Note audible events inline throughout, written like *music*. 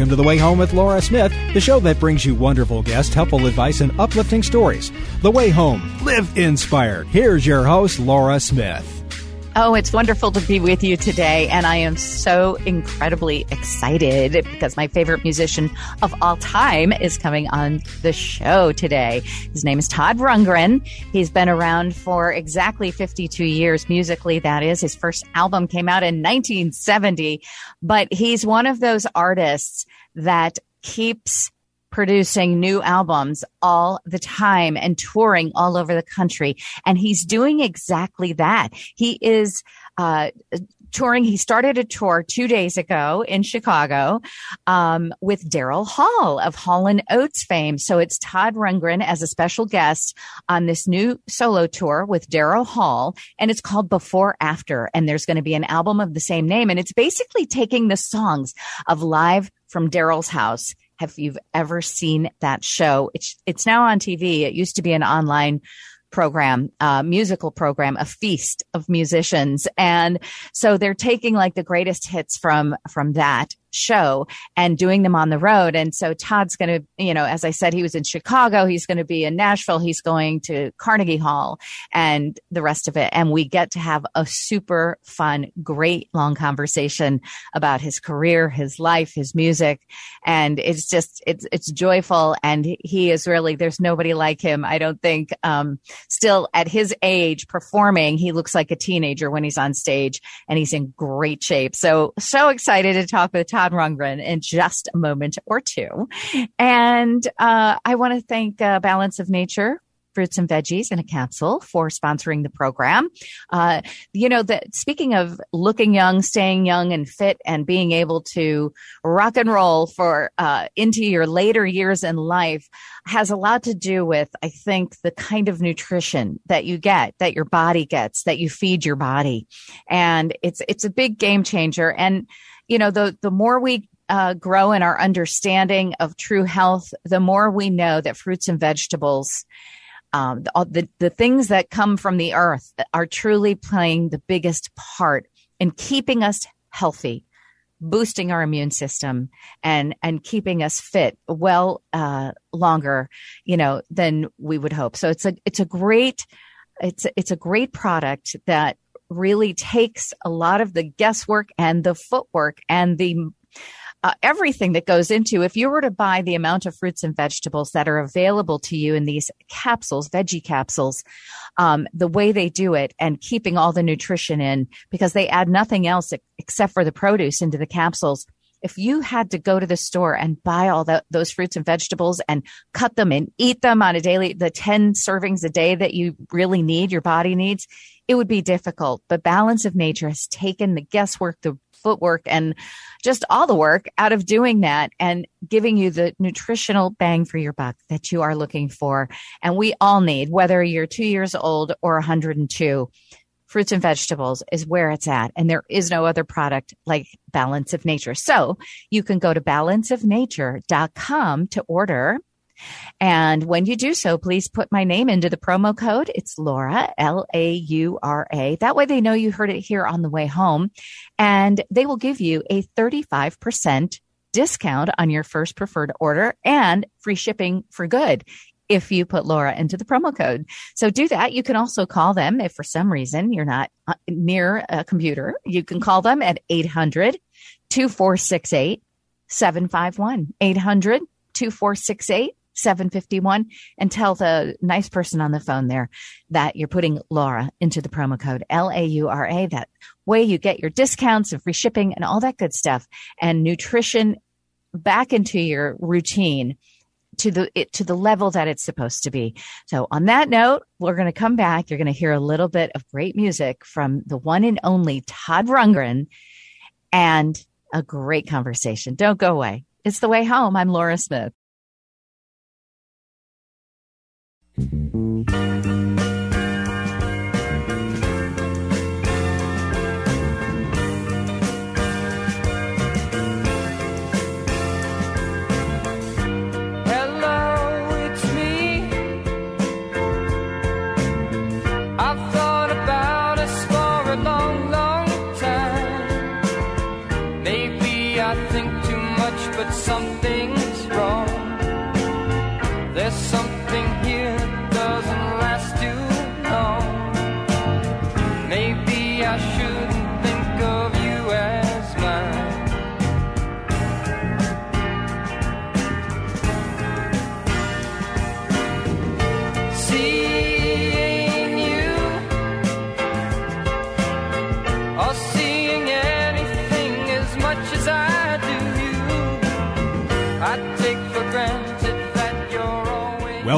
Welcome to The Way Home with Laura Smith, the show that brings you wonderful guests, helpful advice, and uplifting stories. The Way Home. Live inspired. Here's your host, Laura Smith. Oh, it's wonderful to be with you today. And I am so incredibly excited because my favorite musician of all time is coming on the show today. His name is Todd Rundgren. He's been around for exactly 52 years musically. That is his first album came out in 1970, but he's one of those artists that keeps producing new albums all the time and touring all over the country. And he's doing exactly that. He is, uh, touring. He started a tour two days ago in Chicago um, with Daryl Hall of Hall and Oates fame. So it's Todd Rundgren as a special guest on this new solo tour with Daryl Hall, and it's called Before After. And there's going to be an album of the same name, and it's basically taking the songs of live from Daryl's house have you've ever seen that show? It's, it's now on TV. It used to be an online program, uh, musical program, a feast of musicians. And so they're taking like the greatest hits from, from that show and doing them on the road. And so Todd's going to, you know, as I said, he was in Chicago. He's going to be in Nashville. He's going to Carnegie Hall and the rest of it. And we get to have a super fun, great long conversation about his career, his life, his music. And it's just, it's, it's joyful. And he is really, there's nobody like him. I don't think, um, still at his age performing, he looks like a teenager when he's on stage and he's in great shape. So, so excited to talk with Todd Todd Rundgren in just a moment or two. And uh, I want to thank uh, Balance of Nature fruits and veggies in a capsule for sponsoring the program. Uh, you know, that speaking of looking young, staying young and fit and being able to rock and roll for, uh, into your later years in life has a lot to do with, I think, the kind of nutrition that you get, that your body gets, that you feed your body. And it's, it's a big game changer. And, you know, the, the more we uh, grow in our understanding of true health, the more we know that fruits and vegetables, um, the, the, things that come from the earth are truly playing the biggest part in keeping us healthy, boosting our immune system and, and keeping us fit well, uh, longer, you know, than we would hope. So it's a, it's a great, it's, it's a great product that really takes a lot of the guesswork and the footwork and the uh, everything that goes into if you were to buy the amount of fruits and vegetables that are available to you in these capsules veggie capsules um, the way they do it and keeping all the nutrition in because they add nothing else except for the produce into the capsules. If you had to go to the store and buy all the, those fruits and vegetables and cut them and eat them on a daily, the 10 servings a day that you really need, your body needs, it would be difficult. But balance of nature has taken the guesswork, the footwork and just all the work out of doing that and giving you the nutritional bang for your buck that you are looking for. And we all need, whether you're two years old or 102 fruits and vegetables is where it's at. And there is no other product like Balance of Nature. So you can go to balanceofnature.com to order. And when you do so, please put my name into the promo code. It's Laura, L A U R A. That way they know you heard it here on the way home. And they will give you a 35% discount on your first preferred order and free shipping for good if you put Laura into the promo code. So do that. You can also call them if for some reason you're not uh, near a computer. You can call them at 800 2468 751. 800 2468 751 and tell the nice person on the phone there that you're putting Laura into the promo code L A U R A. That way you get your discounts and free shipping and all that good stuff and nutrition back into your routine to the it, to the level that it's supposed to be. So on that note, we're going to come back. You're going to hear a little bit of great music from the one and only Todd Rundgren and a great conversation. Don't go away. It's the way home. I'm Laura Smith.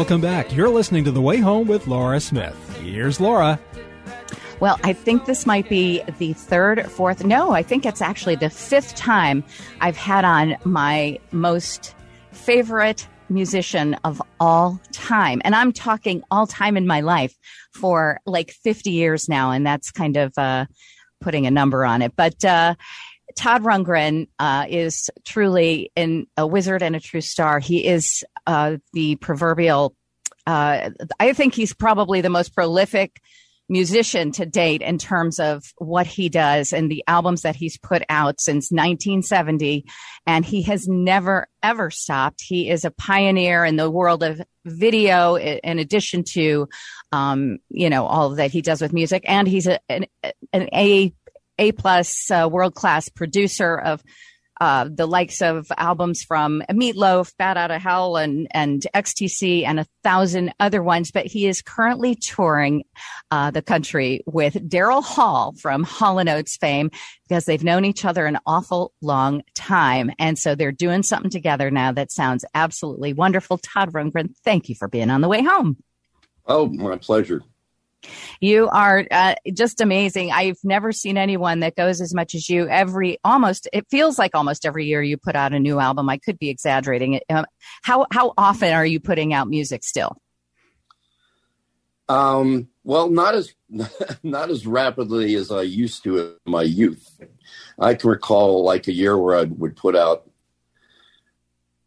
Welcome back. You're listening to The Way Home with Laura Smith. Here's Laura. Well, I think this might be the third, fourth, no, I think it's actually the fifth time I've had on my most favorite musician of all time. And I'm talking all time in my life for like 50 years now. And that's kind of uh, putting a number on it. But uh, Todd Rundgren uh, is truly in a wizard and a true star. He is uh, the proverbial, uh, I think he's probably the most prolific musician to date in terms of what he does and the albums that he's put out since 1970. And he has never, ever stopped. He is a pioneer in the world of video, in addition to, um, you know, all that he does with music. And he's a, an, an A, A plus uh, world class producer of uh, the likes of albums from Meatloaf, Bat Out of Hell, and and XTC, and a thousand other ones. But he is currently touring uh, the country with Daryl Hall from Hall and Oates fame because they've known each other an awful long time, and so they're doing something together now that sounds absolutely wonderful. Todd Rundgren, thank you for being on the way home. Oh, my pleasure. You are uh, just amazing. I've never seen anyone that goes as much as you. Every almost, it feels like almost every year you put out a new album. I could be exaggerating it. Um, how how often are you putting out music still? Um, well, not as *laughs* not as rapidly as I used to in my youth. I can recall like a year where I would put out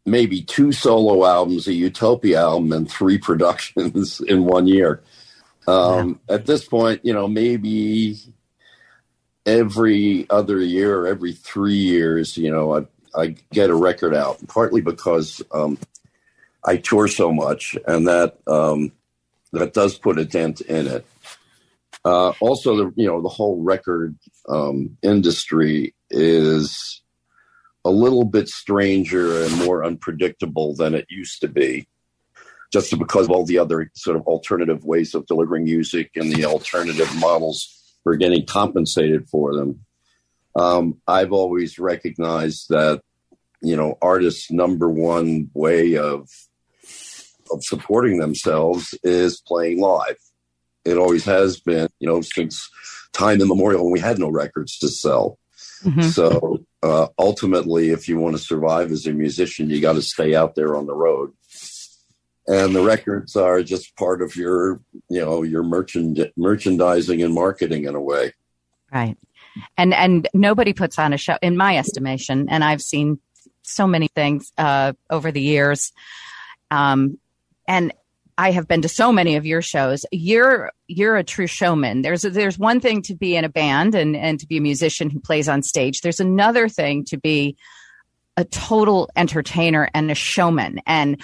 maybe two solo albums, a Utopia album, and three *laughs* productions in one year. Um, yeah. At this point, you know, maybe every other year or every three years, you know, I, I get a record out, partly because um, I tour so much, and that um, that does put a dent in it. Uh, also, the you know the whole record um, industry is a little bit stranger and more unpredictable than it used to be just because of all the other sort of alternative ways of delivering music and the alternative models for getting compensated for them. Um, I've always recognized that, you know, artists' number one way of of supporting themselves is playing live. It always has been, you know, since time immemorial when we had no records to sell. Mm-hmm. So uh, ultimately, if you want to survive as a musician, you got to stay out there on the road and the records are just part of your you know your merchand merchandising and marketing in a way right and and nobody puts on a show in my estimation and i've seen so many things uh, over the years um, and I have been to so many of your shows. You're you're a true showman. There's a, there's one thing to be in a band and and to be a musician who plays on stage. There's another thing to be a total entertainer and a showman. And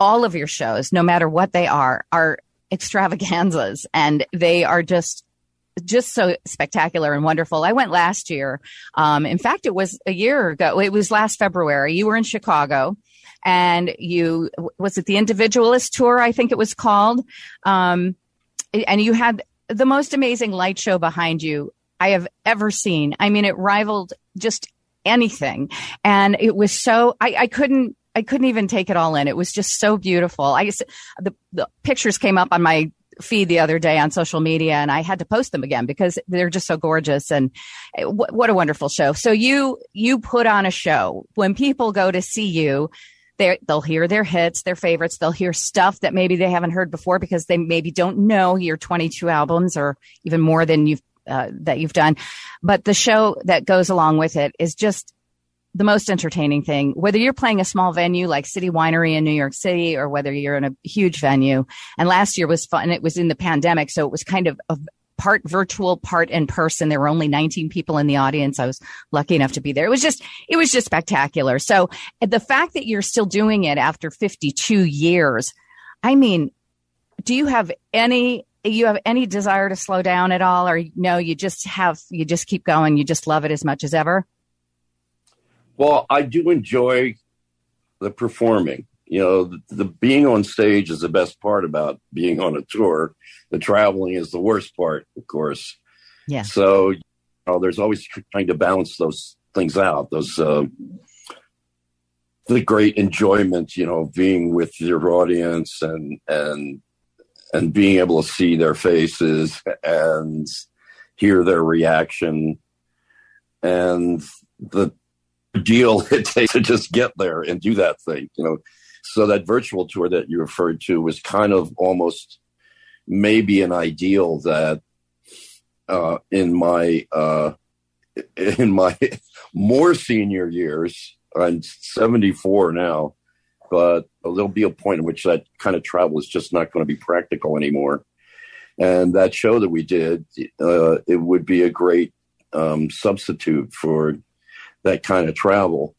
all of your shows, no matter what they are, are extravaganzas and they are just just so spectacular and wonderful. I went last year. Um, in fact, it was a year ago. It was last February. You were in Chicago and you, was it the individualist tour? I think it was called. Um, and you had the most amazing light show behind you I have ever seen. I mean, it rivaled just anything. And it was so, I, I couldn't I couldn't even take it all in. It was just so beautiful. I just, the, the pictures came up on my feed the other day on social media and I had to post them again because they're just so gorgeous and eh, w- what a wonderful show. So you, you put on a show when people go to see you, they they'll hear their hits, their favorites. They'll hear stuff that maybe they haven't heard before because they maybe don't know your 22 albums or even more than you've, uh, that you've done. But the show that goes along with it is just the most entertaining thing, whether you're playing a small venue like City Winery in New York City or whether you're in a huge venue. And last year was fun. It was in the pandemic. So it was kind of a part virtual, part in person. There were only 19 people in the audience. I was lucky enough to be there. It was just, it was just spectacular. So the fact that you're still doing it after 52 years, I mean, do you have any you have any desire to slow down at all or no you just have you just keep going you just love it as much as ever well i do enjoy the performing. You know the, the, being on stage is the best part about being on a tour. The traveling is the worst part of course. Yeah. So you know, there's always trying to balance those things out those uh, the great enjoyment you know being with your audience and and and being able to see their faces and hear their reaction. And the deal *laughs* it takes to just get there and do that thing you know so that virtual tour that you referred to was kind of almost maybe an ideal that uh, in my uh, *laughs* in my more senior years i'm 74 now but there'll be a point in which that kind of travel is just not going to be practical anymore. And that show that we did, uh, it would be a great um, substitute for that kind of travel.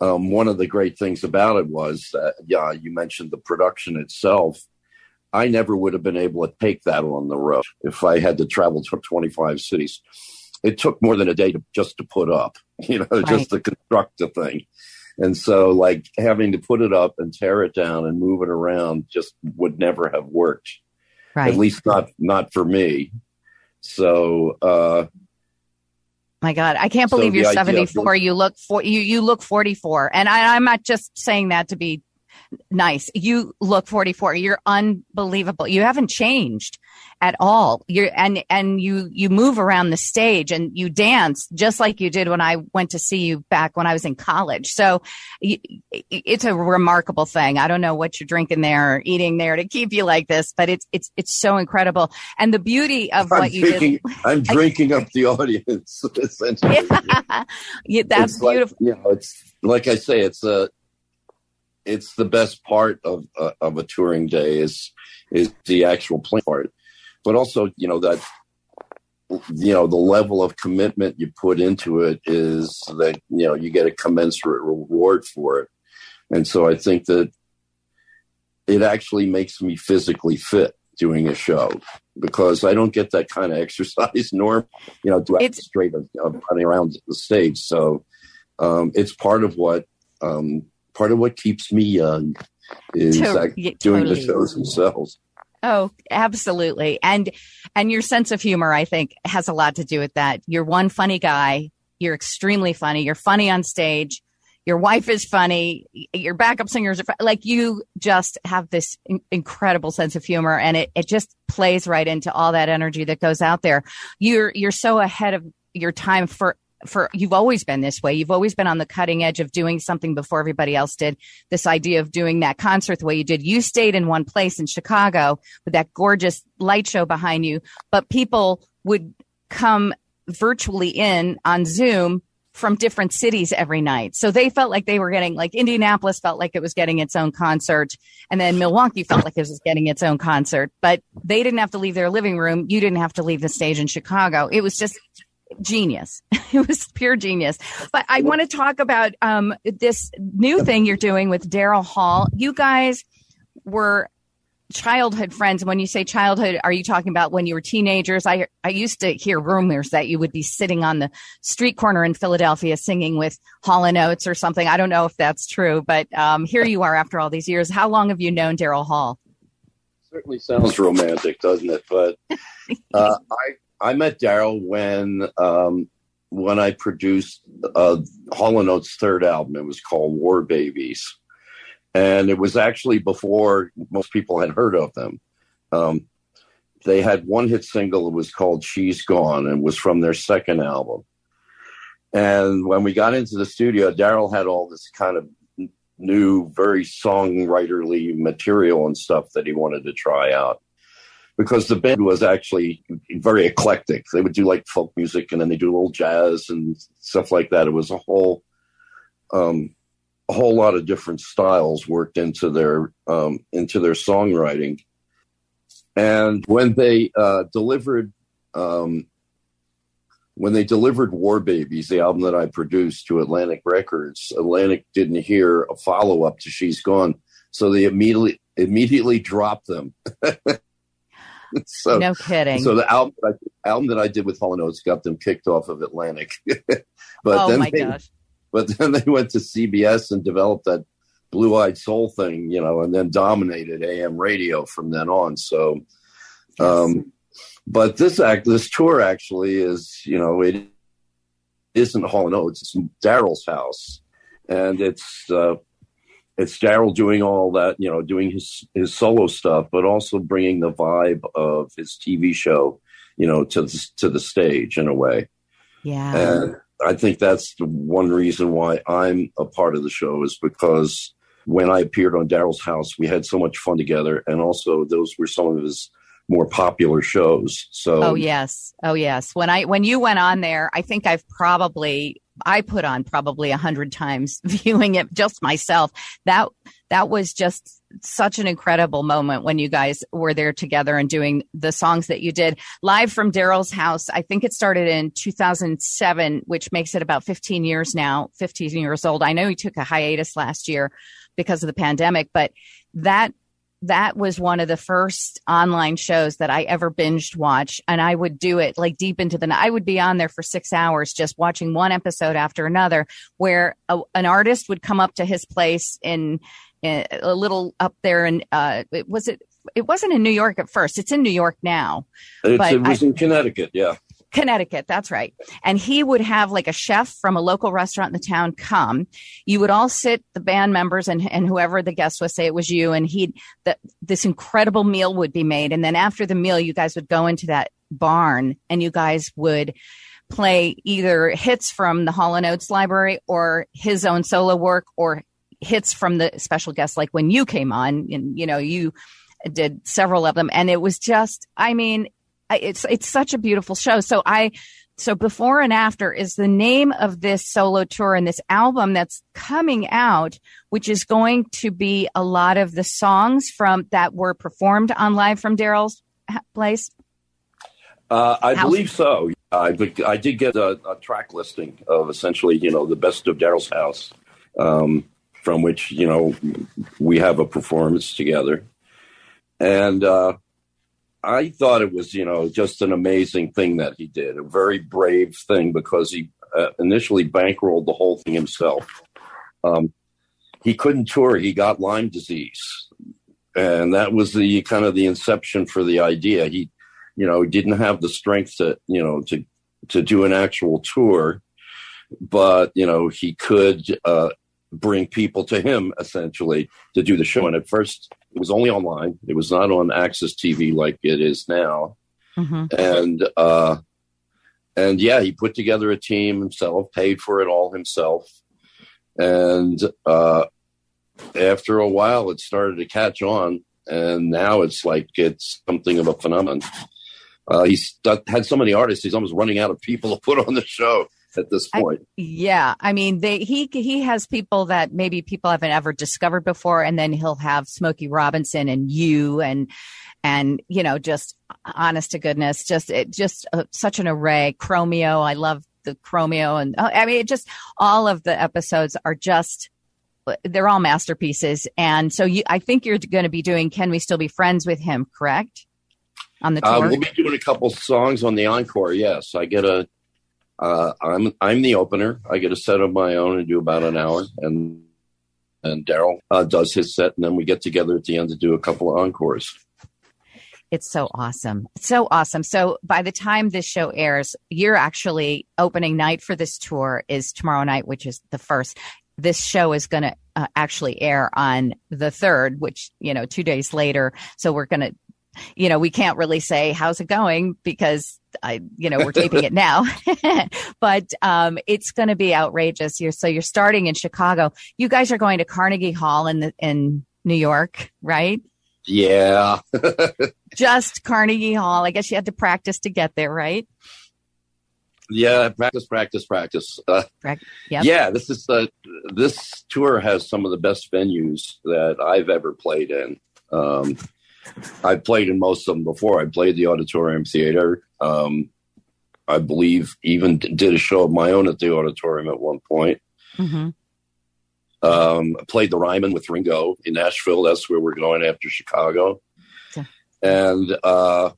Um, one of the great things about it was that, yeah, you mentioned the production itself. I never would have been able to take that on the road if I had to travel to 25 cities. It took more than a day to just to put up, *laughs* you know, right. just to construct the thing. And so, like, having to put it up and tear it down and move it around just would never have worked. Right. At least not not for me. So, uh, my God, I can't believe so you're 74. You look for you you look 44, and I, I'm not just saying that to be nice. You look 44. You're unbelievable. You haven't changed at all. You're and and you you move around the stage and you dance just like you did when I went to see you back when I was in college. So it's a remarkable thing. I don't know what you're drinking there or eating there to keep you like this, but it's it's it's so incredible. And the beauty of I'm what you did. I'm *laughs* drinking up the audience. *laughs* Essentially. Yeah. yeah that's it's beautiful. Like, you know, it's like I say, it's a it's the best part of uh, of a touring day is is the actual playing part. But also you know that you know the level of commitment you put into it is that you know you get a commensurate reward for it. And so i think that it actually makes me physically fit doing a show because i don't get that kind of *laughs* exercise nor you know do straight of, of running around the stage. So um, it's part of what um, part of what keeps me young is to, yeah, doing totally. the shows themselves Oh, absolutely. And and your sense of humor I think has a lot to do with that. You're one funny guy. You're extremely funny. You're funny on stage. Your wife is funny. Your backup singers are like you just have this in- incredible sense of humor and it it just plays right into all that energy that goes out there. You're you're so ahead of your time for for you've always been this way. You've always been on the cutting edge of doing something before everybody else did. This idea of doing that concert the way you did. You stayed in one place in Chicago with that gorgeous light show behind you, but people would come virtually in on Zoom from different cities every night. So they felt like they were getting like Indianapolis felt like it was getting its own concert and then Milwaukee felt like it was getting its own concert, but they didn't have to leave their living room. You didn't have to leave the stage in Chicago. It was just genius. *laughs* it was pure genius. But I want to talk about um, this new thing you're doing with Daryl Hall. You guys were childhood friends. When you say childhood, are you talking about when you were teenagers? I I used to hear rumors that you would be sitting on the street corner in Philadelphia singing with Hall and Oates or something. I don't know if that's true, but um, here you are after all these years. How long have you known Daryl Hall? Certainly sounds romantic, doesn't it? But *laughs* uh, I I met Daryl when um, when I produced uh, Hall and Oates' third album. It was called War Babies, and it was actually before most people had heard of them. Um, they had one hit single. It was called "She's Gone" and was from their second album. And when we got into the studio, Daryl had all this kind of new, very songwriterly material and stuff that he wanted to try out because the band was actually very eclectic. They would do like folk music and then they do a little jazz and stuff like that. It was a whole, um, a whole lot of different styles worked into their um, into their songwriting. And when they uh, delivered um, when they delivered War Babies, the album that I produced to Atlantic Records, Atlantic didn't hear a follow up to She's Gone, so they immediately immediately dropped them. *laughs* *laughs* so no kidding. So the album that I, album that I did with Hall & Oates got them kicked off of Atlantic. *laughs* but oh then my they, gosh! But then they went to CBS and developed that Blue Eyed Soul thing, you know, and then dominated AM radio from then on. So, um, but this act, this tour actually is, you know, it isn't Hall and Oates. It's Daryl's house, and it's uh, it's Daryl doing all that, you know, doing his his solo stuff, but also bringing the vibe of his TV show, you know, to the, to the stage in a way. Yeah, and I think that's the one reason why I'm a part of the show is because when I appeared on Daryl's house, we had so much fun together, and also those were some of his more popular shows. So Oh yes. Oh yes. When I when you went on there, I think I've probably I put on probably a hundred times *laughs* viewing it just myself. That that was just such an incredible moment when you guys were there together and doing the songs that you did live from Daryl's house. I think it started in 2007, which makes it about 15 years now, 15 years old. I know you took a hiatus last year because of the pandemic, but that that was one of the first online shows that I ever binged watch. And I would do it like deep into the night. I would be on there for six hours just watching one episode after another where a, an artist would come up to his place in, in a little up there. And, uh, was it, it wasn't in New York at first. It's in New York now. It's, it was I, in Connecticut. Yeah. Connecticut, that's right. And he would have like a chef from a local restaurant in the town come. You would all sit, the band members and, and whoever the guest was, say it was you, and he'd, the, this incredible meal would be made. And then after the meal, you guys would go into that barn and you guys would play either hits from the Hall and Oates library or his own solo work or hits from the special guests, like when you came on and, you know, you did several of them. And it was just, I mean, it's it's such a beautiful show. So I so before and after is the name of this solo tour and this album that's coming out, which is going to be a lot of the songs from that were performed on live from Daryl's place. Uh, I House. believe so. I, I did get a, a, track listing of essentially, you know, the best of Daryl's house, um, from which you know we have a performance together, and uh, I thought it was, you know, just an amazing thing that he did, a very brave thing because he uh, initially bankrolled the whole thing himself. Um, he couldn't tour; he got Lyme disease, and that was the kind of the inception for the idea. He, you know, didn't have the strength to, you know, to to do an actual tour, but you know, he could uh, bring people to him essentially to do the show. And at first, it was only online. It was not on AXS TV like it is now. Mm-hmm. And uh, and yeah, he put together a team himself, paid for it all himself, and uh, after a while, it started to catch on. And now it's like it's something of a phenomenon. Uh, he's had so many artists; he's almost running out of people to put on the show at this point. I, yeah, I mean, they he he has people that maybe people haven't ever discovered before, and then he'll have Smokey Robinson and you and and you know just honest to goodness, just it just uh, such an array. Chromeo, I love the Chromeo, and uh, I mean, it just all of the episodes are just they're all masterpieces. And so you, I think you're going to be doing "Can We Still Be Friends" with him, correct? On the uh, tour, uh, we'll be doing a couple songs on the encore. Yes, I get a uh, I'm I'm the opener. I get a set of my own and do about an hour, and and Daryl uh, does his set, and then we get together at the end to do a couple of encores. It's so awesome. so awesome. So by the time this show airs, you're actually opening night for this tour is tomorrow night, which is the first. This show is going to uh, actually air on the third, which, you know, two days later. So we're going to you know, we can't really say how's it going because I, you know, we're taping it now, *laughs* but um, it's going to be outrageous. You're, so you're starting in Chicago. You guys are going to Carnegie Hall in the, in New York, right? Yeah. *laughs* Just Carnegie Hall. I guess you had to practice to get there, right? Yeah, practice, practice, practice. Uh, yep. Yeah, this is the this tour has some of the best venues that I've ever played in. Um, I've played in most of them before. I played the Auditorium Theater. Um, I believe even did a show of my own at the Auditorium at one point. Mm-hmm. Um, I played the Ryman with Ringo in Nashville. That's where we're going after Chicago. And uh,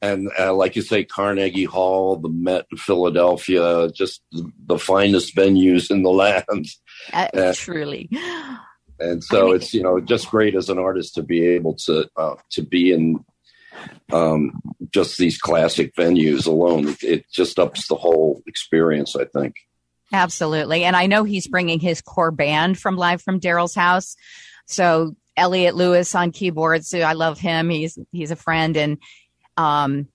and uh, like you say, Carnegie Hall, the Met in Philadelphia, just the, finest venues in the land. Uh, *laughs* Uh, truly. And so I mean- it's you know just great as an artist to be able to uh, to be in um, just these classic venues alone. It, just ups the whole experience. I think. Absolutely. And I know he's bringing his core band from live from Daryl's house. So Elliot Lewis on keyboards. So I love him. He's, he's a friend and, um,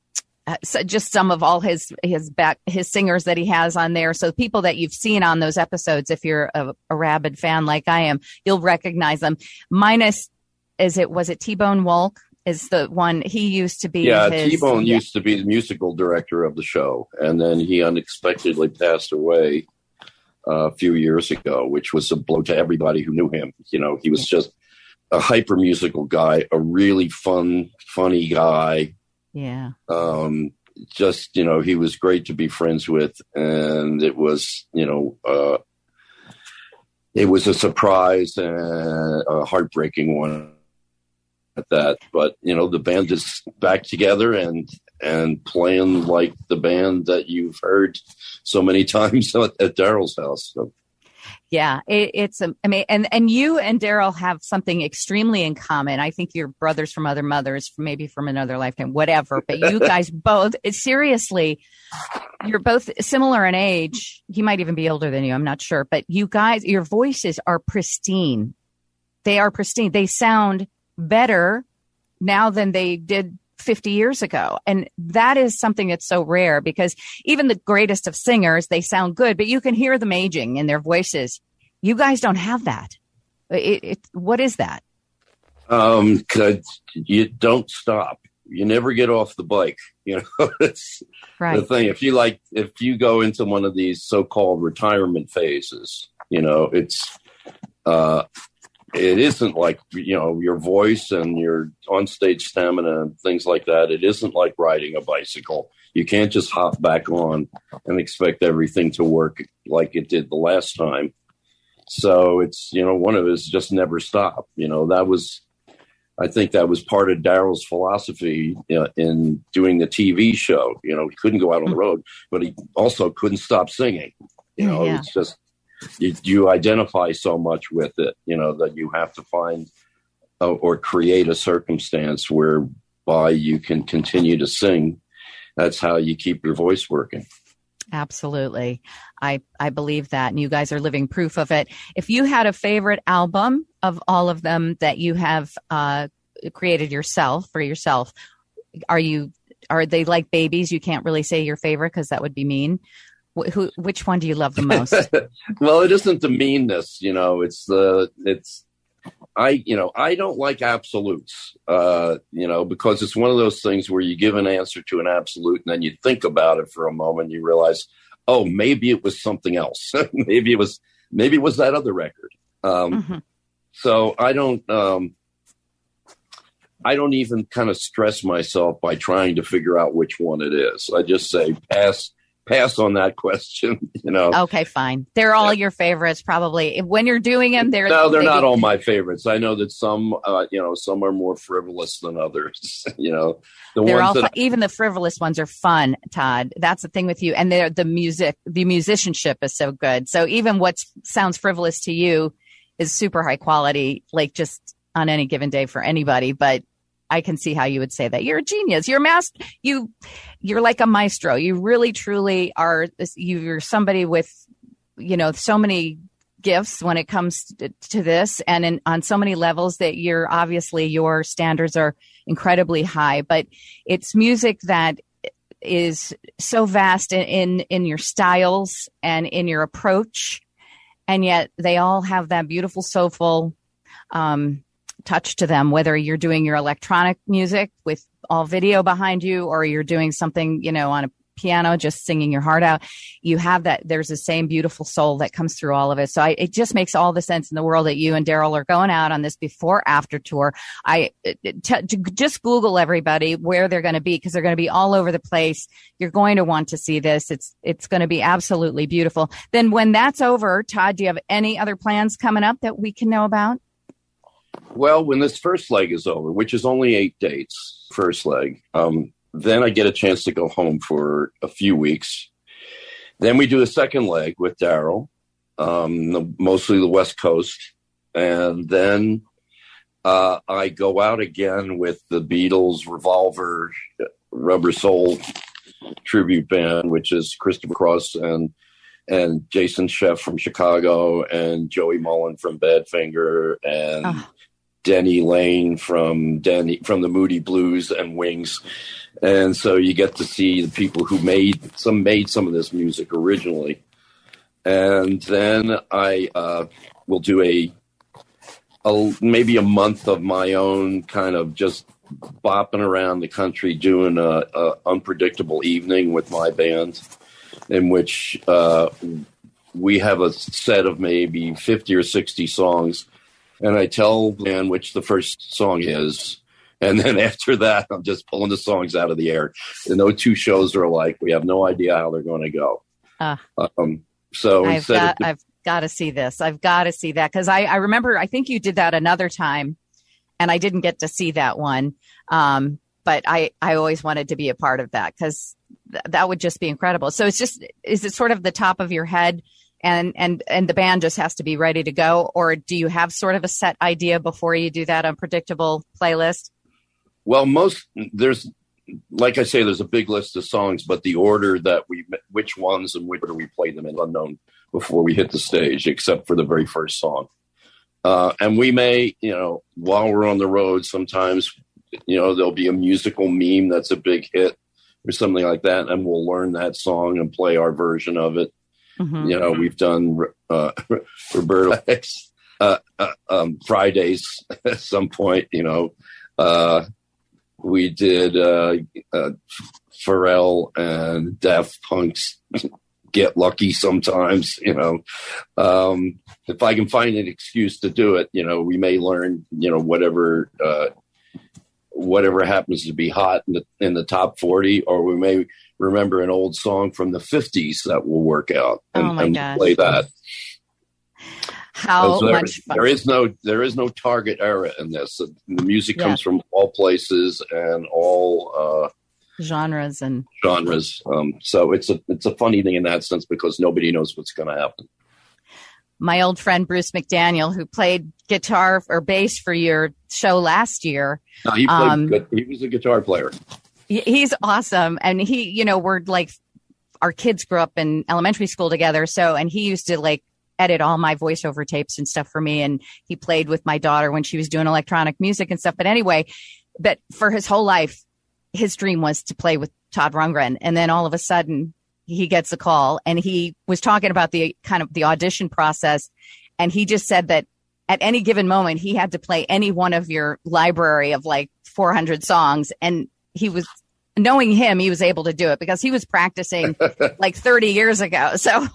uh, so just some of all his his back his singers that he has on there. So people that you've seen on those episodes, if you're a, a rabid fan like I am, you'll recognize them. Minus, is it was it T Bone Wolk? Is the one he used to be? Yeah, T Bone yeah. used to be the musical director of the show, and then he unexpectedly passed away uh, a few years ago, which was a blow to everybody who knew him. You know, he was just a hyper musical guy, a really fun, funny guy. Yeah. Um, just you know, he was great to be friends with, and it was you know. Uh, it was a surprise and a heartbreaking one at that. But you know, the band is back together and and playing like the band that you've heard so many *laughs* times at, at Daryl's house. So, Yeah, it, it's a, I mean, and and you and Daryl have something extremely in common. I think you're brothers from other mothers, maybe from another lifetime, whatever. But you *laughs* guys both, it, seriously, you're both similar in age. He might even be older than you. I'm not sure, but you guys, your voices are pristine. They are pristine. They sound better now than they did 50 years ago. And that is something that's so rare because even the greatest of singers, they sound good, but you can hear them aging in their voices. You guys don't have that. It, it, what is that? um, 'cause you don't stop. You never get off the bike. *laughs* You know, it's the thing. If you like, if you go into one of these so-called retirement phases, you know, it's uh, it isn't like you know your voice and your on-stage stamina and things like that. It isn't like riding a bicycle. You can't just hop back on and expect everything to work like it did the last time. So it's you know one of us just never stop. You know that was. I think that was part of Daryl's philosophy uh, in doing the TV show. You know, he couldn't go out on the road, but he also couldn't stop singing. You know, Yeah. it's just you, you identify so much with it, you know, that you have to find uh, or create a circumstance whereby you can continue to sing. That's how you keep your voice working. Absolutely. I, I believe that. And you guys are living proof of it. If you had a favorite album of all of them that you have uh, created yourself for yourself, are you, are they like babies? You can't really say your favorite because that would be mean. Wh- who, which one do you love the most? *laughs* well, it isn't the meanness, you know, it's the, it's, I, you know, I don't like absolutes, uh, you know, because it's one of those things where you give an answer to an absolute and then you think about it for a moment, you realize, oh, maybe it was something else. *laughs* maybe it was, maybe it was that other record. Um, Mhm. so I don't, um, I don't even kind of stress myself by trying to figure out which one it is. I just say pass, pass on that *laughs* question. You know, Okay, fine. They're all your favorites, probably. When you're doing them, they're no, they're they- not all my favorites. I know that some, uh, you know, some are more frivolous than others. *laughs* you know, the They're ones fun. that even the frivolous ones are fun, Todd. That's the thing with you, and they're the music, the musicianship is so good. So even what sounds frivolous to you is super high quality, like just on any given day for anybody. But I can see how you would say that you're a genius. You're master. You, you're like a maestro. You really, truly are. You're somebody with, you know, so many gifts when it comes to, to this, and in, on so many levels that you're obviously your standards are incredibly high. But it's music that is so vast in, in in your styles and in your approach and yet they all have that beautiful soulful um, touch to them whether you're doing your electronic music with all video behind you or you're doing something you know on a piano, just singing your heart out. You have that. There's the same beautiful soul that comes through all of it. So I, it just makes all the sense in the world that you and Daryl are going out on this before after tour. I t- t- just Google everybody where they're going to be because they're going to be all over the place. You're going to want to see this. It's it's going to be absolutely beautiful. Then when that's over, Todd, do you have any other plans coming up that we can know about? Well, when this first leg is over, which is only eight dates, first leg, um, then I get a chance to go home for a few weeks. Then we do a second leg with Daryl, um, the, mostly the West Coast, and then uh, I go out again with the Beatles Revolver Rubber Soul tribute band, which is Christopher Cross and and Jason Scheff from Chicago and Joey Molland from Badfinger and oh. Denny Laine from Denny from the Moody Blues and Wings. And so you get to see the people who made some made some of this music originally. And then I uh, will do a, a maybe a month of my own kind of just bopping around the country doing a, a unpredictable evening with my band in which uh, we have a set of maybe 50 or 60 songs and I tell Dan which the first song is. And then *laughs* after that, I'm just pulling the songs out of the air. And no two shows are alike. We have no idea how they're going to go. Uh, um, so I've got, the- I've got to see this. I've got to see that because I, I remember, I think you did that another time and I didn't get to see that one. Um, but I, I always wanted to be a part of that because th- that would just be incredible. So it's just, is it sort of the top of your head? And and and the band just has to be ready to go? Or do you have sort of a set idea before you do that unpredictable playlist? Well most there's like i say there's a big list of songs but the order that we which ones and which order we play them in unknown before we hit the stage except for the very first song. Uh, and we may you know while we're on the road sometimes you know there'll be a musical meme that's a big hit or something like that and we'll learn that song and play our version of it Mm-hmm. You know, we've done uh, *laughs* Roberto *laughs* X uh, uh, um, Fridays *laughs* at some point. You know, uh, we did uh, uh, Pharrell and Daft Punk's Get Lucky sometimes. You know, um, if I can find an excuse to do it, you know, we may learn. You know, whatever whatever happens to be hot in the, in the top 40 or we may remember an old song from the 50s that will work out and, oh and play that. How there, much fun. there is no there is no target era in this. The music yeah. comes from all places and all uh, genres and genres. Um, so it's a it's a funny thing in that sense because nobody knows what's going to happen. My old friend Bruce McDaniel, who played guitar or bass for your show last year, no, he, played, um, he was a guitar player he's awesome. And he, you know, we're like, our kids grew up in elementary school together. So, and he used to like edit all my voiceover tapes and stuff for me. And he played with my daughter when she was doing electronic music and stuff. But anyway, but for his whole life, his dream was to play with Todd Rundgren. And then all of a sudden he gets a call and he was talking about the kind of the audition process. And he just said that at any given moment, he had to play any one of your library of like 400 songs. And he was knowing him, he was able to do it because he was practicing *laughs* like 30 years ago. *laughs* So,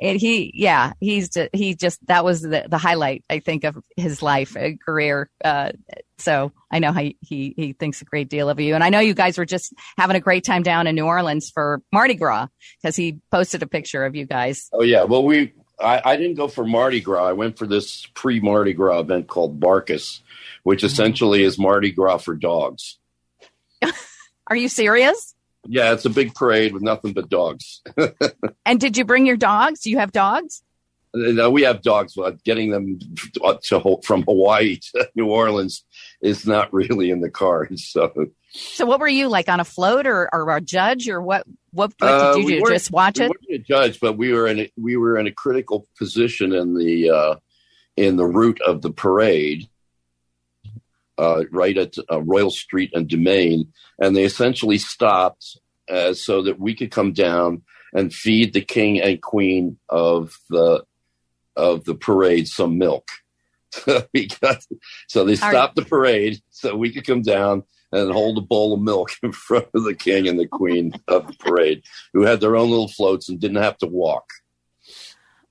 and he, yeah, he's, he just, that was the, the highlight, I think, of his life and career. Uh, so I know how he, he, he thinks a great deal of you. And I know you guys were just having a great time down in New Orleans for Mardi Gras because he posted a picture of you guys. Oh, yeah. Well, we, I, I didn't go for Mardi Gras. I went for this pre Mardi Gras event called Barkus, which mm-hmm. essentially is Mardi Gras for dogs. *laughs* Are you serious? Yeah, it's a big parade with nothing but dogs. *laughs* and did you bring your dogs? Do you have dogs? No, we have dogs, but getting them to from Hawaii to *laughs* New Orleans is not really in the cards. So, so what were you like on a float or, or a judge or what? What, what did uh, you do? Just watch we it? We weren't a judge, but we were in a, we were in a critical position in the uh, in the route of the parade uh, right at uh, Royal Street and Dumaine, and they essentially stopped uh, so that we could come down and feed the king and queen of the of the parade some milk. *laughs* so they stopped the parade so we could come down and hold a bowl of milk *laughs* in front of the king and the queen of the parade, who had their own little floats and didn't have to walk.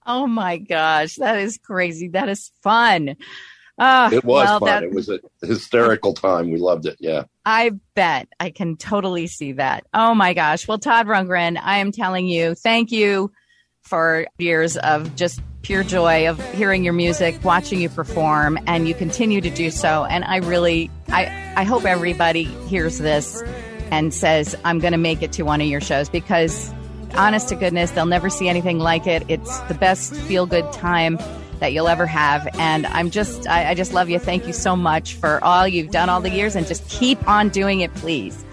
Oh my gosh, that is crazy. That is fun. Uh, It was well, fun. that- It was a hysterical time. We loved it. Yeah. I bet I can totally see that. Oh my gosh. Well, Todd Rundgren, I am telling you, thank you for years of just pure joy of hearing your music, watching you perform, and you continue to do so. And I really, I, I hope everybody hears this and says, I'm going to make it to one of your shows because honest to goodness, they'll never see anything like it. It's the best feel good time that you'll ever have. And I'm just, I, I just love you. Thank you so much for all you've done all the years and just keep on doing it, please.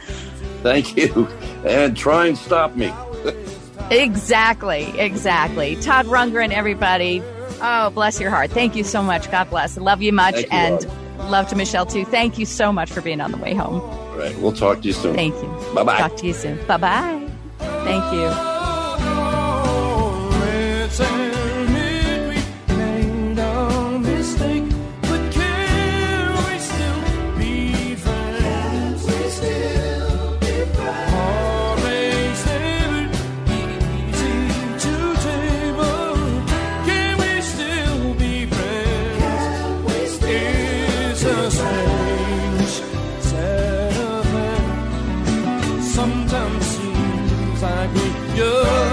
Thank you. And try and stop me. Exactly, exactly. Todd Rundgren, everybody. Oh, bless your heart. Thank you so much. God bless. Love you much. You, and love to Michelle too. Thank you so much for being on the way home. All right. We'll talk to you soon. Thank you. Bye bye. Talk to you soon. Bye bye. Thank you. Like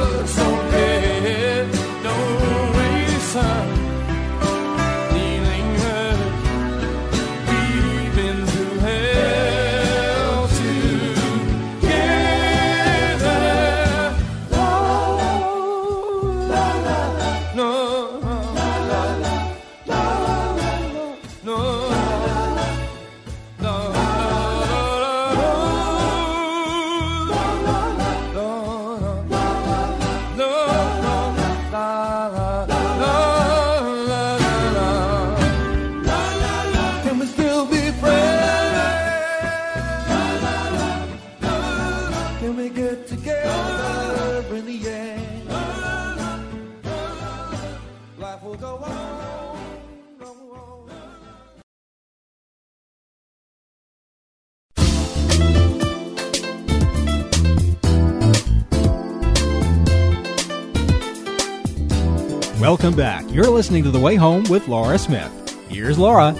listening to The Way Home with Laura Smith. Here's Laura.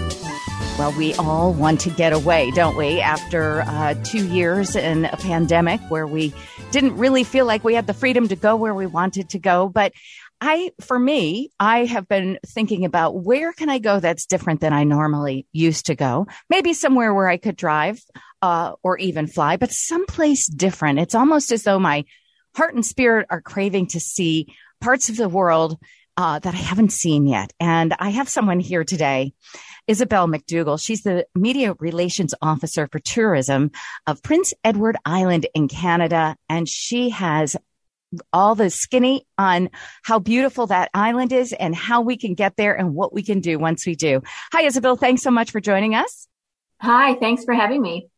Well, we all want to get away, don't we? After uh, two years in a pandemic where we didn't really feel like we had the freedom to go where we wanted to go. But I, for me, I have been thinking about where can I go that's different than I normally used to go? Maybe somewhere where I could drive uh, or even fly, but someplace different. It's almost as though my heart and spirit are craving to see parts of the world uh, that I haven't seen yet. And I have someone here today Isabelle McDougal. She's the media relations officer for tourism of Prince Edward Island in Canada. And she has all the skinny on how beautiful that island is and how we can get there and what we can do once we do. Hi, Isabelle. Thanks so much for joining us. Hi, thanks for having me.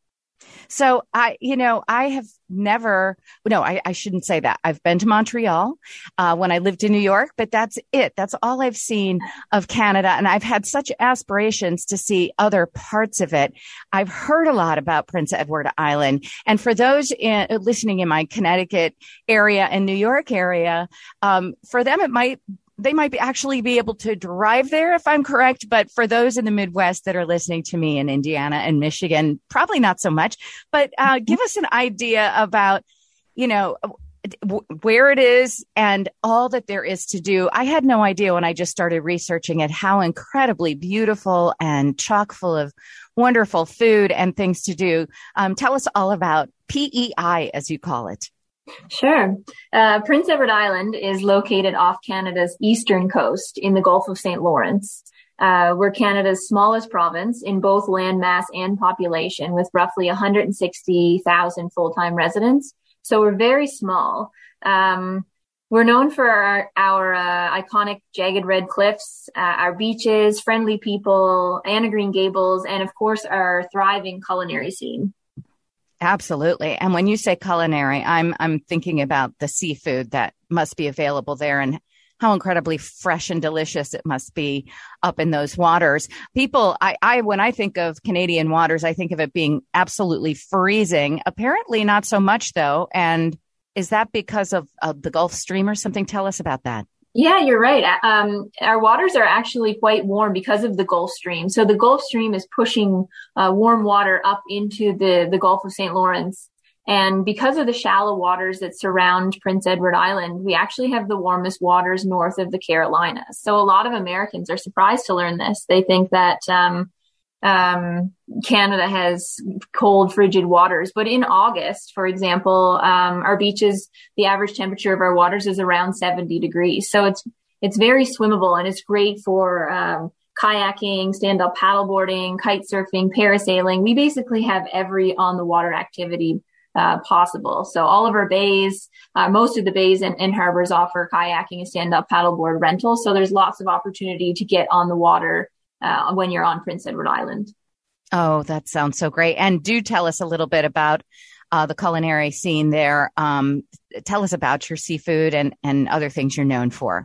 So I, you know, I have never, no, I, I shouldn't say that. I've been to Montreal uh, when I lived in New York, but that's it. That's all I've seen of Canada. And I've had such aspirations to see other parts of it. I've heard a lot about Prince Edward Island. And for those in, listening in my Connecticut area and New York area, um, for them, it might they might be actually be able to drive there if I'm correct. But for those in the Midwest that are listening to me in Indiana and Michigan, probably not so much. But uh, give us an idea about, you know, w- where it is and all that there is to do. I had no idea when I just started researching it how incredibly beautiful and chock full of wonderful food and things to do. Um, tell us all about PEI, as you call it. Sure. Uh, Prince Edward Island is located off Canada's eastern coast in the Gulf of St. Lawrence. Uh, we're Canada's smallest province in both land mass and population with roughly 160,000 full-time residents. So we're very small. Um, we're known for our, our uh, iconic jagged red cliffs, uh, our beaches, friendly people, Anne of Green Gables, and of course our thriving culinary scene. Absolutely. And when you say culinary, I'm I'm thinking about the seafood that must be available there and how incredibly fresh and delicious it must be up in those waters. People, I, I, when I think of Canadian waters, I think of it being absolutely freezing. Apparently not so much though. And is that because of, of the Gulf Stream or something? Tell us about that. Yeah, you're right. Um, our waters are actually quite warm because of the Gulf Stream. So the Gulf Stream is pushing uh, warm water up into the, the Gulf of St. Lawrence. And because of the shallow waters that surround Prince Edward Island, we actually have the warmest waters north of the Carolinas. So a lot of Americans are surprised to learn this. They think that um, um, Canada has cold, frigid waters. But in August, for example, um, our beaches, the average temperature of our waters is around 70 degrees. So it's, it's very swimmable and it's great for, um, kayaking, stand up paddleboarding, kite surfing, parasailing. We basically have every on the water activity uh, possible. So all of our bays, uh, most of the bays and, and harbors offer kayaking and stand up paddleboard rentals. So there's lots of opportunity to get on the water uh, when you're on Prince Edward Island. Oh, that sounds so great. And do tell us a little bit about uh, the culinary scene there. Um, tell us about your seafood and, and other things you're known for.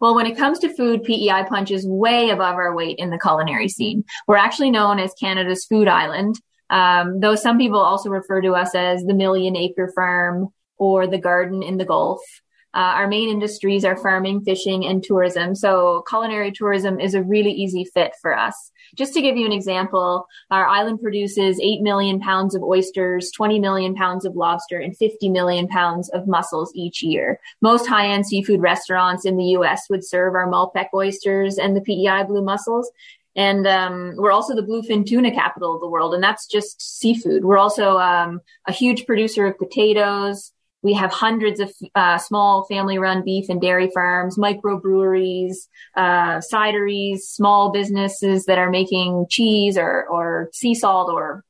Well, when it comes to food, PEI punches way above our weight in the culinary scene. We're actually known as Canada's food island, um, though some people also refer to us as the million acre farm or the garden in the Gulf. Uh, our main industries are farming, fishing, and tourism. So culinary tourism is a really easy fit for us. Just to give you an example, our island produces 8 million pounds of oysters, 20 million pounds of lobster, and 50 million pounds of mussels each year. Most high-end seafood restaurants in the U.S. would serve our Malpeque oysters and the PEI blue mussels. And um, we're also the bluefin tuna capital of the world, and that's just seafood. We're also um, a huge producer of potatoes, we have hundreds of uh, small family-run beef and dairy farms, microbreweries, uh, cideries, small businesses that are making cheese or, or sea salt or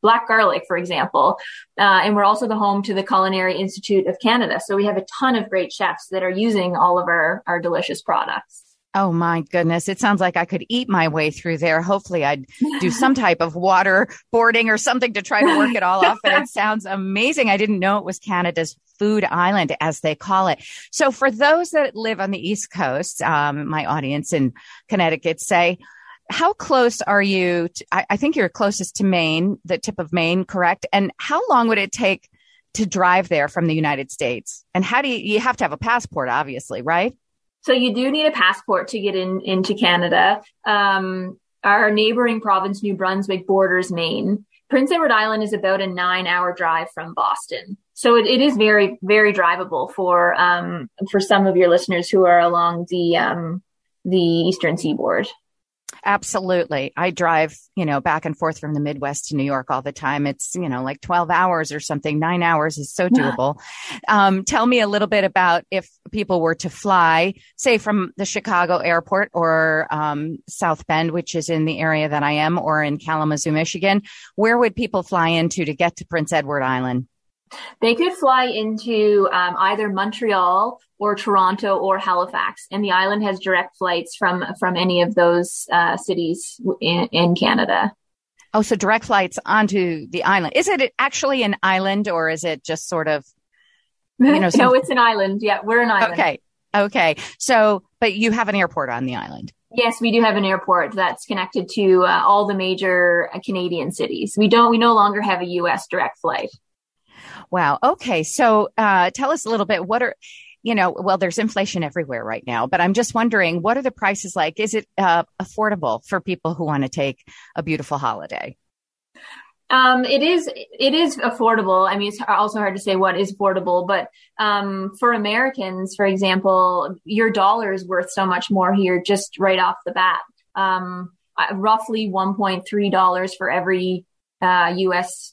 black garlic, for example. Uh, and we're also the home to the Culinary Institute of Canada. So we have a ton of great chefs that are using all of our, our delicious products. Oh my goodness. It sounds like I could eat my way through there. Hopefully I'd do *laughs* some type of water boarding or something to try to work it all off. But it *laughs* sounds amazing. I didn't know it was Canada's food island, as they call it. So for those that live on the East Coast, um, my audience in Connecticut say, how close are you? To, I, I think you're closest to Maine, the tip of Maine, correct? And how long would it take to drive there from the United States? And how do you, you have to have a passport, obviously, right? So you do need a passport to get in into Canada. Um, our neighboring province, New Brunswick, borders Maine. Prince Edward Island is about a nine hour drive from Boston. So it, it is very, very drivable for, um, for some of your listeners who are along the, um, the Eastern seaboard. Absolutely. I drive, you know, back and forth from the Midwest to New York all the time. It's, you know, like 12 hours or something. Nine hours is so doable. um, tell me a little bit about if people were to fly, say from the Chicago airport or, um, South Bend, which is in the area that I am, or in Kalamazoo, Michigan. Where would people fly into to get to Prince Edward Island? They could fly into um, either Montreal or Toronto or Halifax, and the island has direct flights from from any of those uh, cities in, in Canada. Oh, so direct flights onto the island. Is it actually an island, or is it just sort of? You know, *laughs* some... no, it's an island. Yeah, we're an island. Okay, okay. So, but you have an airport on the island. Yes, we do have an airport that's connected to uh, all the major uh, Canadian cities. We don't. We no longer have a U.S. direct flight. Wow. Okay. So, uh, tell us a little bit. What are you know, well, there's inflation everywhere right now, but I'm just wondering, what are the prices like? Is it uh, affordable for people who want to take a beautiful holiday? Um, it is it is affordable. I mean, it's also hard to say what is affordable, but um, for Americans, for example, your dollar is worth so much more here just right off the bat. Um, uh, roughly 1.3 dollars for every uh, U.S.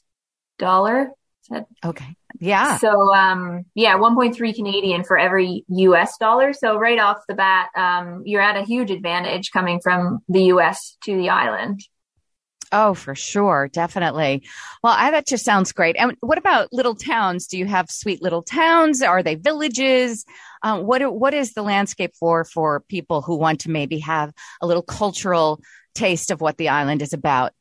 dollar. Okay. Yeah. So, um, yeah, 1.3 Canadian for every US dollar. So right off the bat, um, you're at a huge advantage coming from the US to the island. Oh, for sure. Definitely. Well, I, that just sounds great. And what about little towns? Do you have sweet little towns? Are they villages? Um, what, what is the landscape for, for people who want to maybe have a little cultural taste of what the island is about?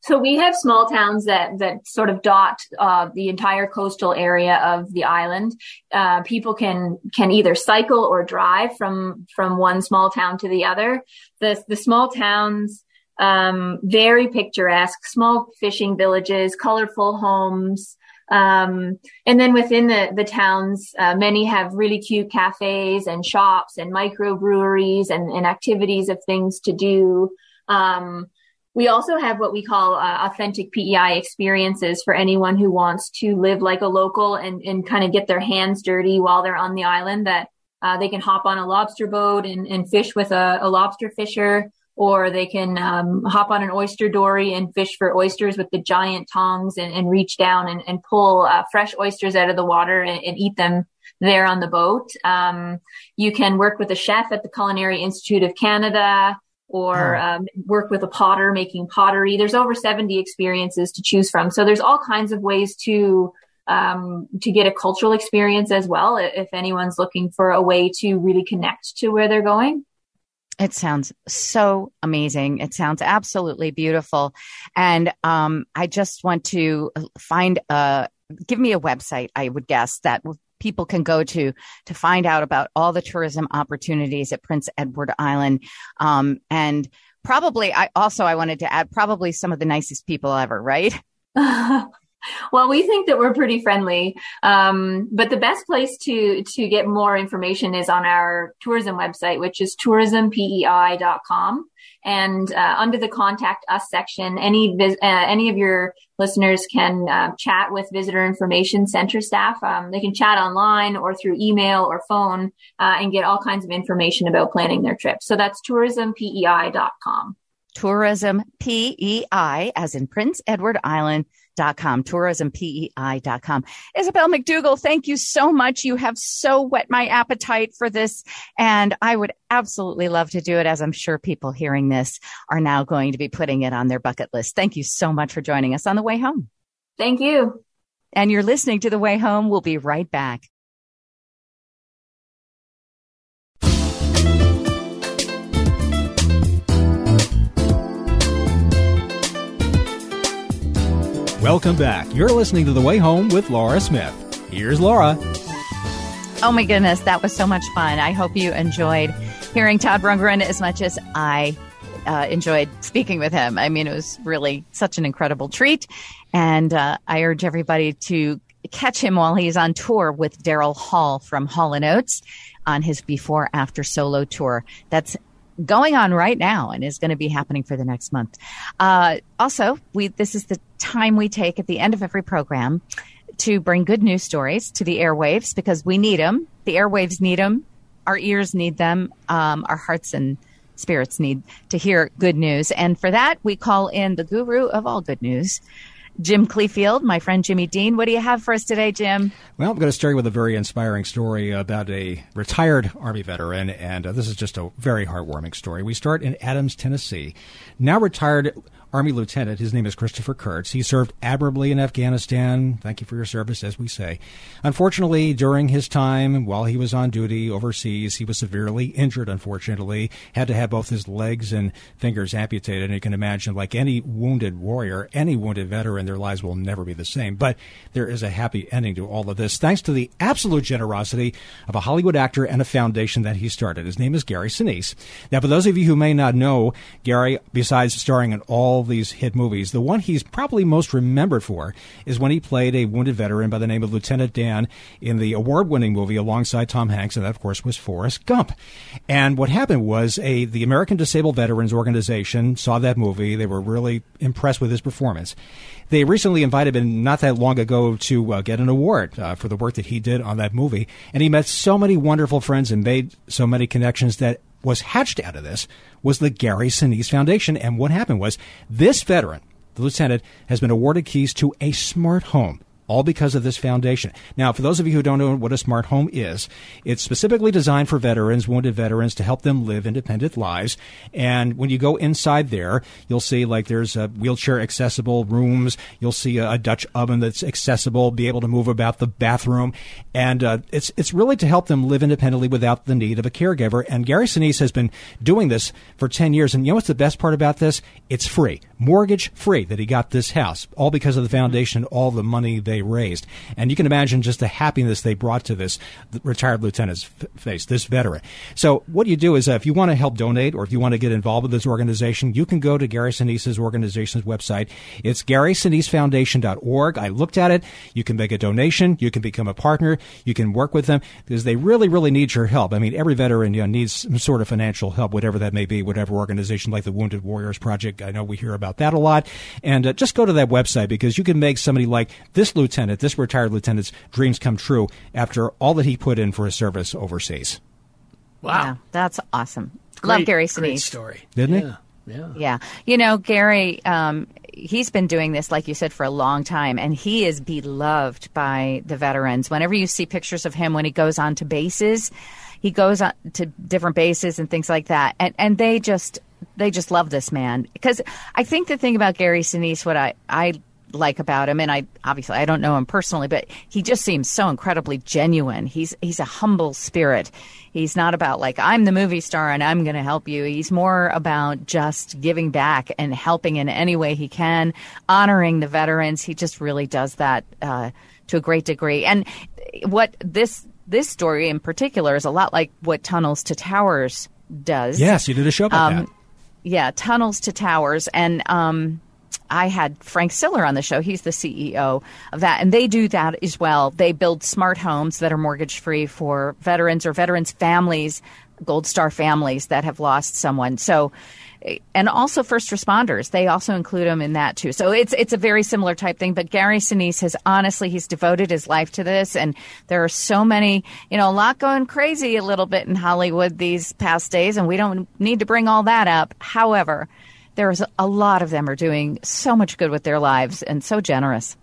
So we have small towns that that sort of dot uh, the entire coastal area of the island. Uh, people can can either cycle or drive from from one small town to the other. The the small towns um, very picturesque, small fishing villages, colorful homes. Um, and then within the, the towns, uh, many have really cute cafes and shops and microbreweries and, and activities of things to do. Um, we also have what we call uh, authentic PEI experiences for anyone who wants to live like a local and, and kind of get their hands dirty while they're on the island that uh, they can hop on a lobster boat and, and fish with a, a lobster fisher or they can um, hop on an oyster dory and fish for oysters with the giant tongs and, and reach down and, and pull uh, fresh oysters out of the water and, and, eat them there on the boat. Um, you can work with a chef at the Culinary Institute of Canada or um, work with a potter making pottery. There's over 70 experiences to choose from. So there's all kinds of ways to um, to get a cultural experience as well if anyone's looking for a way to really connect to where they're going. It sounds so amazing. It sounds absolutely beautiful. And um, I just want to find a, give me a website, I would guess, that people can go to to find out about all the tourism opportunities at Prince Edward Island. Um, and probably, I also I wanted to add probably some of the nicest people ever, right? *laughs* well, we think that we're pretty friendly, um, but the best place to to get more information is on our tourism website, which is tourismpei.com. And uh, under the contact us section, any vis- uh, any of your listeners can uh, chat with visitor information center staff. Um, they can chat online or through email or phone uh, and get all kinds of information about planning their trip. So that's tourismpei.com. Tourism PEI, as in Prince Edward Island tourismpei.com, tourismpei.com. Isabelle McDougal, thank you so much. You have so whet my appetite for this. And I would absolutely love to do it, as I'm sure people hearing this are now going to be putting it on their bucket list. Thank you so much for joining us on the way home. Thank you. And you're listening to The Way Home. We'll be right back. Welcome back. You're listening to The Way Home with Laura Smith. Here's Laura. Oh my goodness, that was so much fun. I hope you enjoyed hearing Todd Rundgren as much as I uh, enjoyed speaking with him. I mean, it was really such an incredible treat. And uh, I urge everybody to catch him while he's on tour with Daryl Hall from Hall & Oates on his before after solo tour. That's going on right now and is going to be happening for the next month. Uh, also, we this is the time we take at the end of every program to bring good news stories to the airwaves because we need them. The airwaves need them. Our ears need them. Um, our hearts and spirits need to hear good news. And for that, we call in the guru of all good news, Jim Cleefield, my friend Jimmy Dean. What do you have for us today, Jim? Well, I'm going to start with a very inspiring story about a retired Army veteran, and uh, this is just a very heartwarming story. We start in Adams, Tennessee. Now retired Army lieutenant. His name is Christopher Kurtz. He served admirably in Afghanistan. Thank you for your service, as we say. Unfortunately, during his time while he was on duty overseas, he was severely injured, unfortunately, had to have both his legs and fingers amputated. And you can imagine, like any wounded warrior, any wounded veteran, their lives will never be the same. But there is a happy ending to all of this, thanks to the absolute generosity of a Hollywood actor and a foundation that he started. His name is Gary Sinise. Now, for those of you who may not know, Gary, besides starring in all these hit movies. The one he's probably most remembered for is when he played a wounded veteran by the name of Lieutenant Dan in the award-winning movie alongside Tom Hanks, and that, of course, was Forrest Gump. And what happened was a the American Disabled Veterans Organization saw that movie. They were really impressed with his performance. They recently invited him not that long ago to uh, get an award uh, for the work that he did on that movie, and he met so many wonderful friends and made so many connections that was hatched out of this was the Gary Sinise Foundation. And what happened was this veteran, the lieutenant, has been awarded keys to a smart home all because of this foundation. Now, for those of you who don't know what a smart home is, it's specifically designed for veterans, wounded veterans, to help them live independent lives. And when you go inside there, you'll see like there's a wheelchair accessible rooms. You'll see a, a Dutch oven that's accessible, be able to move about the bathroom, and uh, it's it's really to help them live independently without the need of a caregiver. And Gary Sinise has been doing this for ten years. And you know what's the best part about this? It's free, mortgage free that he got this house, all because of the foundation, all the money they raised. And you can imagine just the happiness they brought to this retired lieutenant's face, this veteran. So what you do is uh, if you want to help donate or if you want to get involved with this organization, you can go to Gary Sinise's organization's website. It's GarySiniseFoundation.org. I looked at it. You can make a donation. You can become a partner. You can work with them because they really, really need your help. I mean, every veteran you know, needs some sort of financial help, whatever that may be, whatever organization like the Wounded Warriors Project. I know we hear about that a lot. And uh, just go to that website because you can make somebody like this lieutenant, this retired lieutenant's dreams come true after all that he put in for his service overseas. Wow. Yeah, that's awesome. Great- Love Gary Great story. Didn't he? yeah. Yeah. Yeah. You know, Gary, um, he's been doing this, like you said, for a long time, and he is beloved by the veterans. Whenever you see pictures of him when he goes on to bases, he goes on to different bases and things like that. And, and they just, they just love this man. Because I think the thing about Gary Sinise, what I, I like about him and I obviously I don't know him personally but he just seems so incredibly genuine. He's he's a humble spirit. He's not about like I'm the movie star and I'm going to help you. He's more about just giving back and helping in any way he can, honoring the veterans. He just really does that uh, to a great degree. And what this this story in particular is a lot like what Tunnels to Towers does. Yes, you did a show about Um, that. yeah, tunnels to towers. And um, I had Frank Siller on the show. He's the CEO of that. And they do that as well. They build smart homes that are mortgage free for veterans or veterans' families, Gold Star families that have lost someone. So, and also first responders. They also include them in that too. So it's it's a very similar type thing. But Gary Sinise has honestly he's devoted his life to this, and there are so many, you know, a lot going crazy a little bit in Hollywood these past days, and we don't need to bring all that up. However, there's a lot of them are doing so much good with their lives and so generous,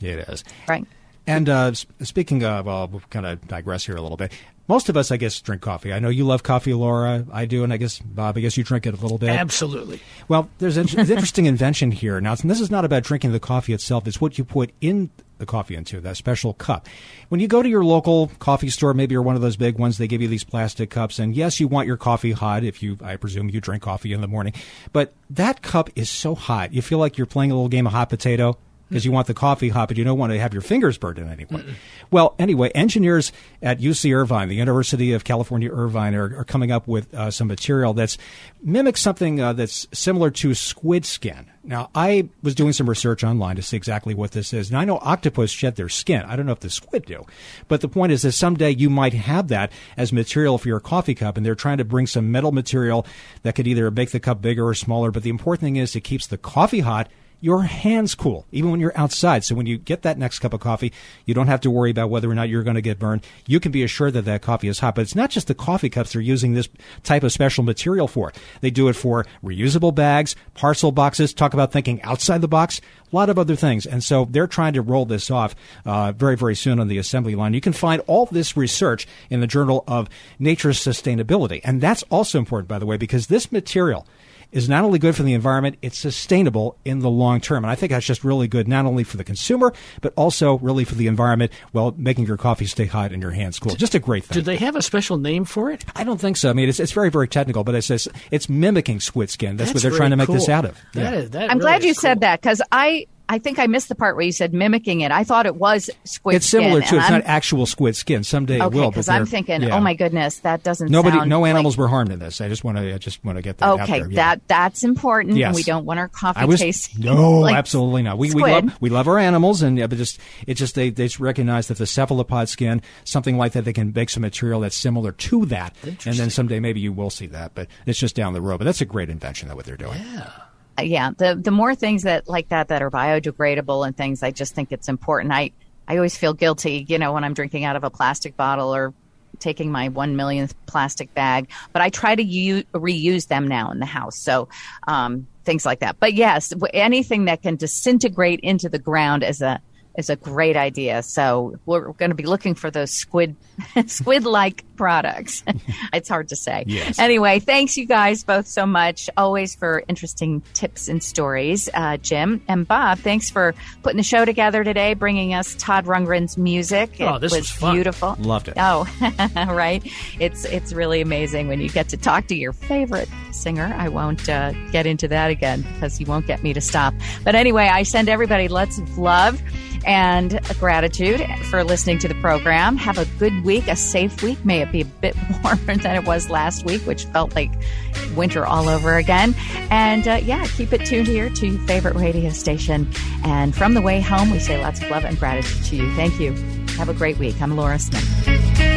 It is. right? And uh, speaking of, uh, we'll kind of digress here a little bit. Most of us, I guess, drink coffee. I know you love coffee, Laura. I do, and I guess Bob. I guess you drink it a little bit. Absolutely. Well, there's an an interesting invention here. Now, this is not about drinking the coffee itself. It's what you put in the coffee into, that special cup. When you go to your local coffee store, maybe you're one of those big ones, they give you these plastic cups. And yes, you want your coffee hot if you, I presume you drink coffee in the morning. But that cup is so hot. You feel like you're playing a little game of hot potato because you want the coffee hot, but you don't want to have your fingers burned in any way. Well, anyway, engineers at UC Irvine, the University of California Irvine, are, are coming up with uh, some material that's mimics something uh, that's similar to squid skin. Now, I was doing some research online to see exactly what this is, and I know octopus shed their skin. I don't know if the squid do, but the point is that someday you might have that as material for your coffee cup, and they're trying to bring some metal material that could either make the cup bigger or smaller. But the important thing is it keeps the coffee hot your hands cool, even when you're outside. So when you get that next cup of coffee, you don't have to worry about whether or not you're going to get burned. You can be assured that that coffee is hot. But it's not just the coffee cups they're using this type of special material for. They do it for reusable bags, parcel boxes. Talk about thinking outside the box. A lot of other things. And so they're trying to roll this off uh, very, very soon on the assembly line. You can find all this research in the Journal of Nature Sustainability. And that's also important, by the way, because this material is not only good for the environment, it's sustainable in the long term. And I think that's just really good, not only for the consumer, but also really for the environment while making your coffee stay hot and your hands cool. Just a great thing. Do they have a special name for it? I don't think so. I mean, it's, it's very, very technical, but it says it's mimicking squid skin. That's, what they're trying to make this out of. That Yeah. is- that I'm really glad is you said that because I I think I missed the part where you said mimicking it. I thought it was squid skin. It's similar skin, to, it's I'm- not actual squid skin. Someday it will. because I'm thinking, yeah. oh my goodness, that doesn't. Nobody, sound no like- animals were harmed in this. I just want to, I just want to get that out Okay, there. Yeah. that that's important. Yes. we don't want our coffee I was tasting no, *laughs* like absolutely not. We we love we love our animals, and yeah, but just it's just they they just recognize that the cephalopod skin, something like that, they can make some material that's similar to that, and then someday maybe you will see that. But it's just down the road. But that's a great invention, though, what they're doing. Uh, yeah the the more things that like that that are biodegradable and things i just think it's important. I i always feel guilty you know when i'm drinking out of a plastic bottle or taking my one millionth plastic bag but i try to u- reuse them now in the house. So um, things like that. But yes anything that can disintegrate into the ground as a is a great idea. So we're going to be looking for those squid, *laughs* squid like products. *laughs* it's hard to say. Yes. Anyway, thanks you guys both so much. Always for interesting tips and stories. Uh, Jim and Bob, thanks for putting the show together today, bringing us Todd Rundgren's music. Oh, it this was, beautiful. Loved it. Oh, *laughs* right. It's it's really amazing when you get to talk to your favorite singer. I won't uh, get into that again because you won't get me to stop. But anyway, I send everybody lots of love and gratitude for listening to the program. Have a good week, a safe week. May it be a bit *laughs* warmer than it was last week, which felt like winter all over again. And uh, yeah, keep it tuned here to your favorite radio station. And from the way home, we say lots of love and gratitude to you. Thank you. Have a great week. I'm Laura Smith.